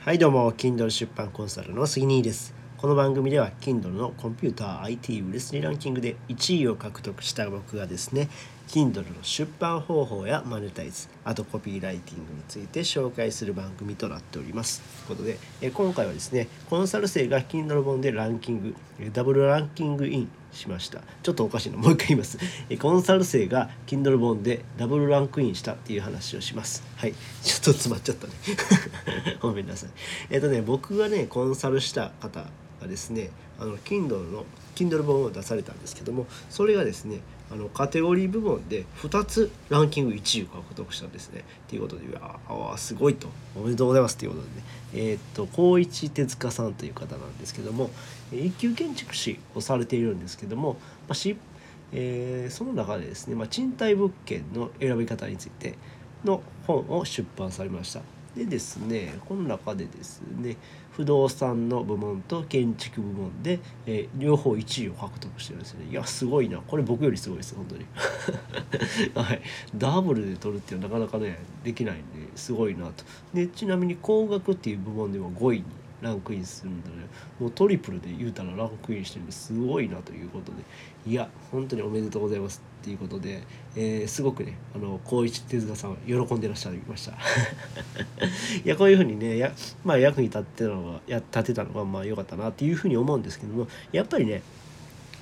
はいどうも Kindle 出版コンサルの杉兄です。この番組では Kindle のコンピューター IT 売れ筋ランキングで1位を獲得した僕がですね Kindle の出版方法やマネタイズあとコピーライティングについて紹介する番組となっております。ということでえ今回はですねコンサル生が Kindle 本でランキングダブルランキングインしました。ちょっとおかしいなもう一回言います。コンサル生が Kindle 本でダブルランクインしたっていう話をします。はい。ちょっと詰まっちゃったね。ごめんなさい。えっ、とね僕がねコンサルした方がですねあの Kindle の Kindle 本を出されたんですけどもそれがですねあのカテゴリー部門で2つランキング1位を獲得したんですね。ということでああすごいとおめでとうございますということでねえー、っと光一手塚さんという方なんですけども一級建築士をされているんですけども、まあしえー、その中でですね、まあ、賃貸物件の選び方についての本を出版されました。でですねこの中でですね不動産の部門と建築部門で、えー、両方1位を獲得してるんですよね。いやすごいな。これ僕よりすごいです本当に。はい。ダブルで取るっていうのはなかなかねできないんですごいなと。でちなみに工学っていう部門では5位にランクインするんでねもうトリプルで言うたらランクインしてるんですごいなということでいや本当におめでとうございますっていうことで、えー、すごくねあの光一手塚さん喜んでらっしゃいました いやこういうふうにねや、まあ、役に立ってたのがや立てたのがまあ良かったなっていうふうに思うんですけどもやっぱりね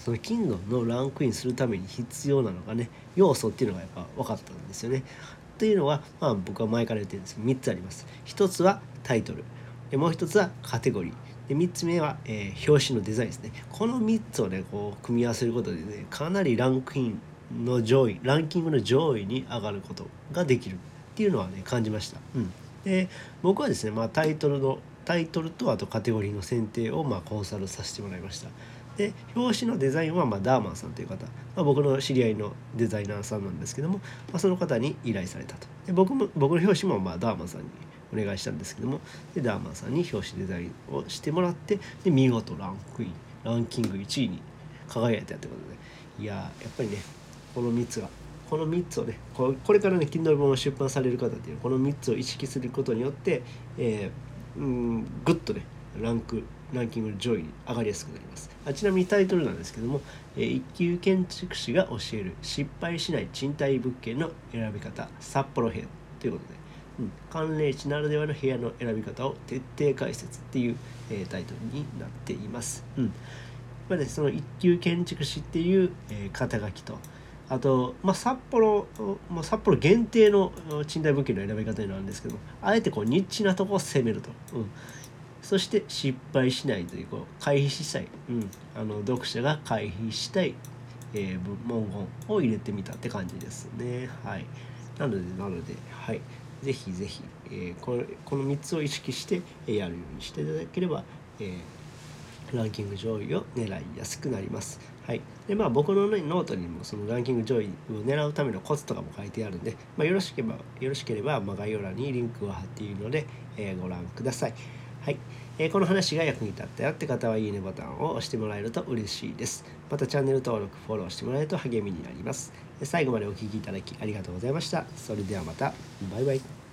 そのキングのランクインするために必要なのがね要素っていうのがやっぱ分かったんですよね。というのは、まあ、僕は前から言ってるんですけど3つあります。1つはタイトルでもう一つはカテゴリー。で3つ目は、えー、表紙のデザインですね。この3つをねこう組み合わせることでねかなりランクインの上位ランキングの上位に上がることができるっていうのはね感じました。うん、で僕はですね、まあ、タイトルのタイトルとあとカテゴリーの選定をまあコンサルさせてもらいました。で表紙のデザインはまあダーマンさんという方、まあ、僕の知り合いのデザイナーさんなんですけども、まあ、その方に依頼されたと。で僕も僕の表紙もまあダーマンさんにお願いしたんですけどもでダーマンさんに表紙デザインをしてもらってで見事ランクインランキング1位に輝いたってことで。いややっぱりねこの3つがこの3つをねこれからね Kindle 本を出版される方っていうこの3つを意識することによって、えー、うんグッとねランクランキング上位に上がりやすくなります。あちなみにタイトルなんですけども、えー、一級建築士が教える失敗しない賃貸物件の選び方札幌編ということで。うん、寒冷地ならではの部屋の選び方を徹底解説っていう、えー、タイトルになっています。うん。まあね、その一級建築士っていう、えー、肩書きとあと、まあ、札幌、まあ、札幌限定の賃貸物件の選び方になるんですけどあえてこうニッチなとこを攻めると、うん、そして失敗しないというこう回避したい、うん、あの読者が回避したい、えー、文言を入れてみたって感じですね。はい。なのでなのではいぜひぜひ、えー、このこの3つを意識してやるようにしていただければ、えー、ランキング上位を狙いやすくなります。はい、でまあ僕の、ね、ノートにもそのランキング上位を狙うためのコツとかも書いてあるんで、まあ、よろしければよろしければ、まあ、概要欄にリンクを貼っているので、えー、ご覧ください。はい、えー、この話が役に立ったよって方はいいねボタンを押してもらえると嬉しいです。またチャンネル登録、フォローしてもらえると励みになります。最後までお聴きいただきありがとうございました。それではまた。バイバイ。